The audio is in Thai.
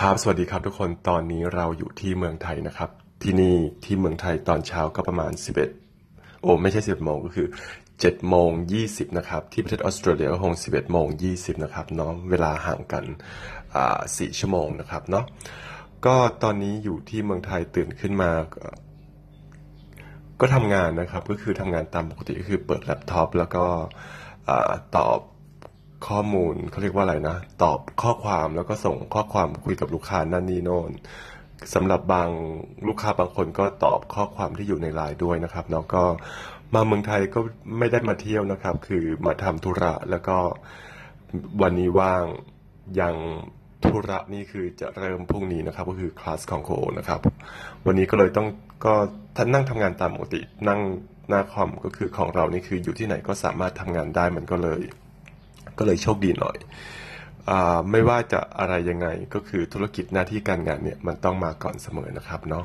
ครับสวัสดีครับทุกคนตอนนี้เราอยู่ที่เมืองไทยนะครับ ที่นี่ที่เมืองไทยตอนเช้าก็ประมาณ 11 โอ้ไม่ใช่ 11โมงก็คือ7โมง20นะครับที่ประเทศออสเตรเลียก็คง 11โมง20นะครับเนาะเวลาห่างกันอ่า4ชั่วโมงนะครับเนาะก็ตอนนี้อยู่ที่เมืองไทยตื่นขึ้นมา ก็ทำงานนะครับก็คือทำงานตามปกติก็คือเปิดแล็ปท็อปแล้วก็อ่าตอบ ข้อมูลเขาเรียกว่าอะไรนะ ตอบข้อความแล้วก็ส่งข้อความคุยกับลูกค้านั่นนี่โน่นสำหรับบางลูกค้าบางคนก็ตอบข้อความที่อยู่ในไลน์ด้วยนะครับแล้วก็มาเมืองไทยก็ไม่ได้มาเที่ยวนะครับ คือมาทำธุระแล้วก็วันนี้ว่างยังธุระนี่คือจะเริ่มพรุ่งนี้นะครับ ก็คือคลาสของโคนะครับ วันนี้ก็เลยต้องก็ท่านนั่งทำงานตามปกตินั่งหน้าคอมก็คือของเรานี่คืออยู่ที่ไหนก็สามารถทำงานได้มันก็เลย ก็เลยโชคดีหน่อยอไม่ว่าจะอะไรยังไงก็คือธุรกิจหน้าที่การงานเนี่ยมันต้องมาก่อนเสมอนะครับเนาะ